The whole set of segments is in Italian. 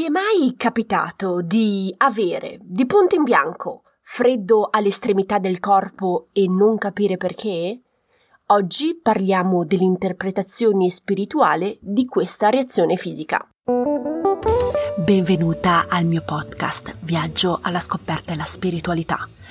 Ti è mai capitato di avere di punto in bianco freddo all'estremità del corpo e non capire perché? Oggi parliamo dell'interpretazione spirituale di questa reazione fisica. Benvenuta al mio podcast Viaggio alla scoperta della spiritualità.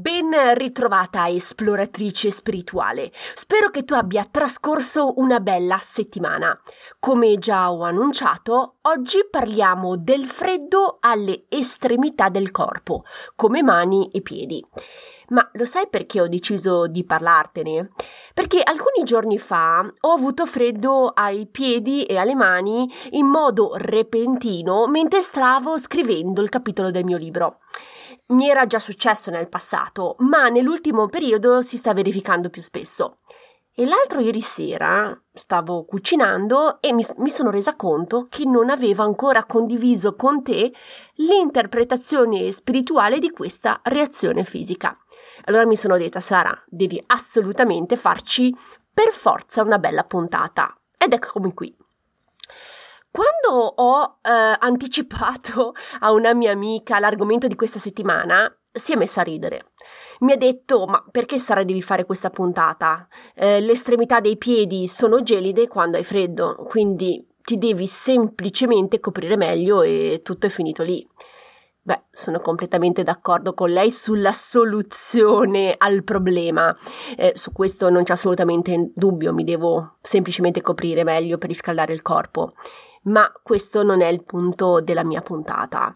Ben ritrovata esploratrice spirituale. Spero che tu abbia trascorso una bella settimana. Come già ho annunciato, oggi parliamo del freddo alle estremità del corpo, come mani e piedi. Ma lo sai perché ho deciso di parlartene? Perché alcuni giorni fa ho avuto freddo ai piedi e alle mani in modo repentino mentre stavo scrivendo il capitolo del mio libro. Mi era già successo nel passato, ma nell'ultimo periodo si sta verificando più spesso. E l'altro ieri sera stavo cucinando e mi, mi, sono resa conto che non avevo ancora condiviso con te l'interpretazione spirituale di questa reazione fisica. Allora mi sono detta, Sara, devi assolutamente farci per forza una bella puntata. Ed eccomi qui. Quando ho eh, anticipato a una mia amica l'argomento di questa settimana, si è messa a ridere. Mi ha detto: Ma perché Sara devi fare questa puntata? Eh, le estremità dei piedi sono gelide quando hai freddo, quindi ti devi semplicemente coprire meglio e tutto è finito lì. Beh, sono completamente d'accordo con lei sulla soluzione al problema. Eh, su questo non c'è assolutamente dubbio, mi devo semplicemente coprire meglio per riscaldare il corpo ma questo non è il punto della mia puntata.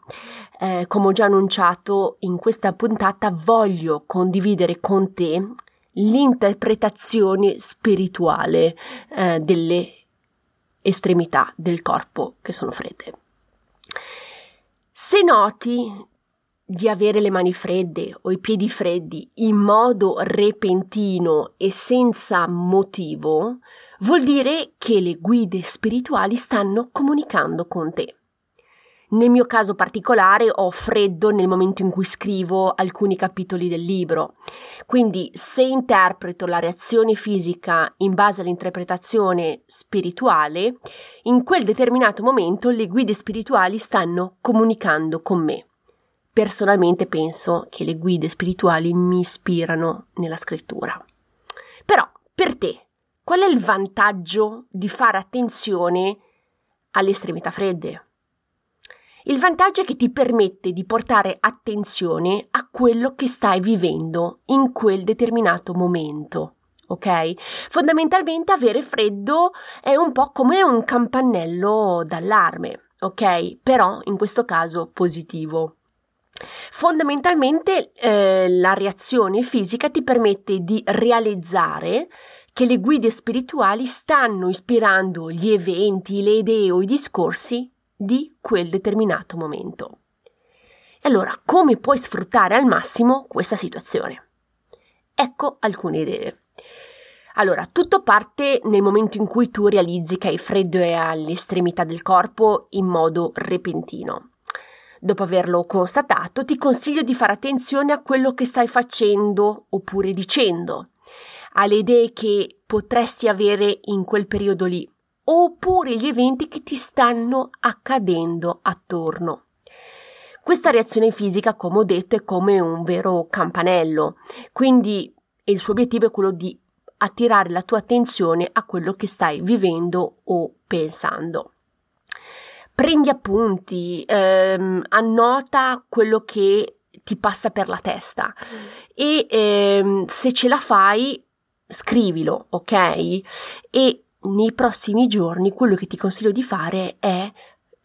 Eh, come ho già annunciato, in questa puntata voglio condividere con te l'interpretazione spirituale eh, delle estremità del corpo che sono fredde. Se noti di avere le mani fredde o i piedi freddi in modo repentino e senza motivo, vuol dire che le guide spirituali stanno comunicando con te. Nel mio caso particolare ho freddo nel momento in cui scrivo alcuni capitoli del libro, quindi se interpreto la reazione fisica in base all'interpretazione spirituale, in quel determinato momento le guide spirituali stanno comunicando con me. Personalmente penso che le guide spirituali mi ispirano nella scrittura. Però, per te, qual è il vantaggio di fare attenzione alle estremità fredde? Il vantaggio è che ti permette di portare attenzione a quello che stai vivendo in quel determinato momento. Ok? Fondamentalmente avere freddo è un po' come un campanello d'allarme, ok? Però in questo caso positivo. Fondamentalmente eh, la reazione fisica ti permette di realizzare che le guide spirituali stanno ispirando gli eventi, le idee o i discorsi di quel determinato momento. Allora, come puoi sfruttare al massimo questa situazione? Ecco alcune idee. Allora, tutto parte nel momento in cui tu realizzi che hai freddo e all'estremità del corpo in modo repentino. Dopo averlo constatato, ti consiglio di fare attenzione a quello che stai facendo oppure dicendo, alle idee che potresti avere in quel periodo lì, oppure gli eventi che ti stanno accadendo attorno. Questa reazione fisica, come ho detto, è come un vero campanello, quindi il suo obiettivo è quello di attirare la tua attenzione a quello che stai vivendo o pensando prendi appunti, ehm, annota quello che ti passa per la testa e ehm, se ce la fai scrivilo, ok? E nei prossimi giorni quello che ti consiglio di fare è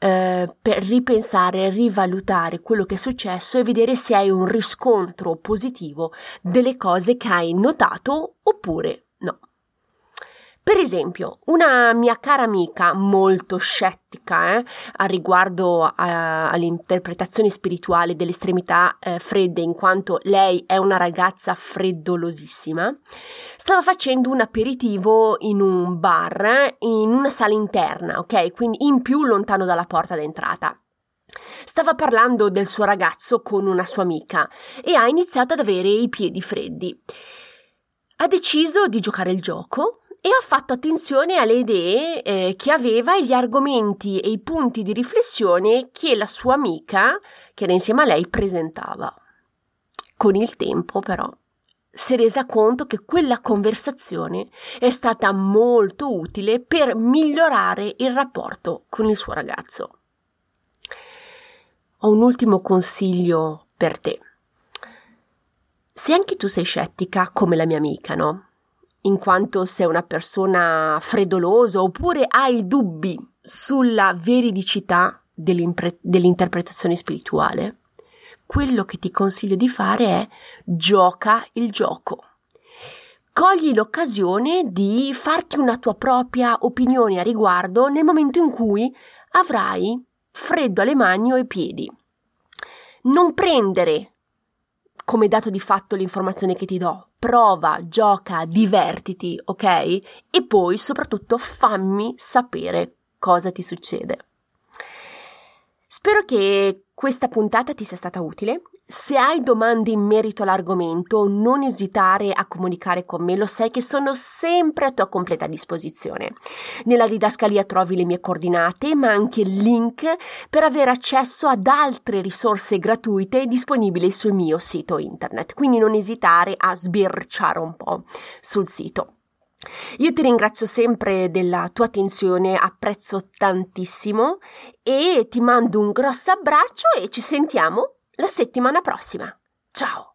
eh, per ripensare, rivalutare quello che è successo e vedere se hai un riscontro positivo delle cose che hai notato oppure no. Per esempio, una mia cara amica molto scettica eh, a riguardo a, all'interpretazione spirituale delle estremità eh, fredde, in quanto lei è una ragazza freddolosissima, stava facendo un aperitivo in un bar in una sala interna, ok? Quindi in più lontano dalla porta d'entrata. Stava parlando del suo ragazzo con una sua amica e ha iniziato ad avere i piedi freddi. Ha deciso di giocare il gioco e ha fatto attenzione alle idee eh, che aveva e gli argomenti e i punti di riflessione che la sua amica, che era insieme a lei, presentava. Con il tempo, però, si è resa conto che quella conversazione è stata molto utile per migliorare il rapporto con il suo ragazzo. Ho un ultimo consiglio per te. Se anche tu sei scettica come la mia amica, no? In quanto sei una persona freddolosa oppure hai dubbi sulla veridicità dell'interpretazione spirituale, quello che ti consiglio di fare è gioca il gioco. Cogli l'occasione di farti una tua propria opinione a riguardo nel momento in cui avrai freddo alle mani o ai piedi. Non prendere come dato di fatto l'informazione che ti do. Prova, gioca, divertiti, ok? E poi soprattutto fammi sapere cosa ti succede. Spero che questa puntata ti sia stata utile. Se hai domande in merito all'argomento, non esitare a comunicare con me, lo sai che sono sempre a tua completa disposizione. Nella didascalia trovi le mie coordinate, ma anche il link per avere accesso ad altre risorse gratuite disponibili sul mio sito internet. Quindi non esitare a sbirciare un po' sul sito. Io ti ringrazio sempre della tua attenzione, apprezzo tantissimo e ti mando un grosso abbraccio e ci sentiamo la settimana prossima. Ciao!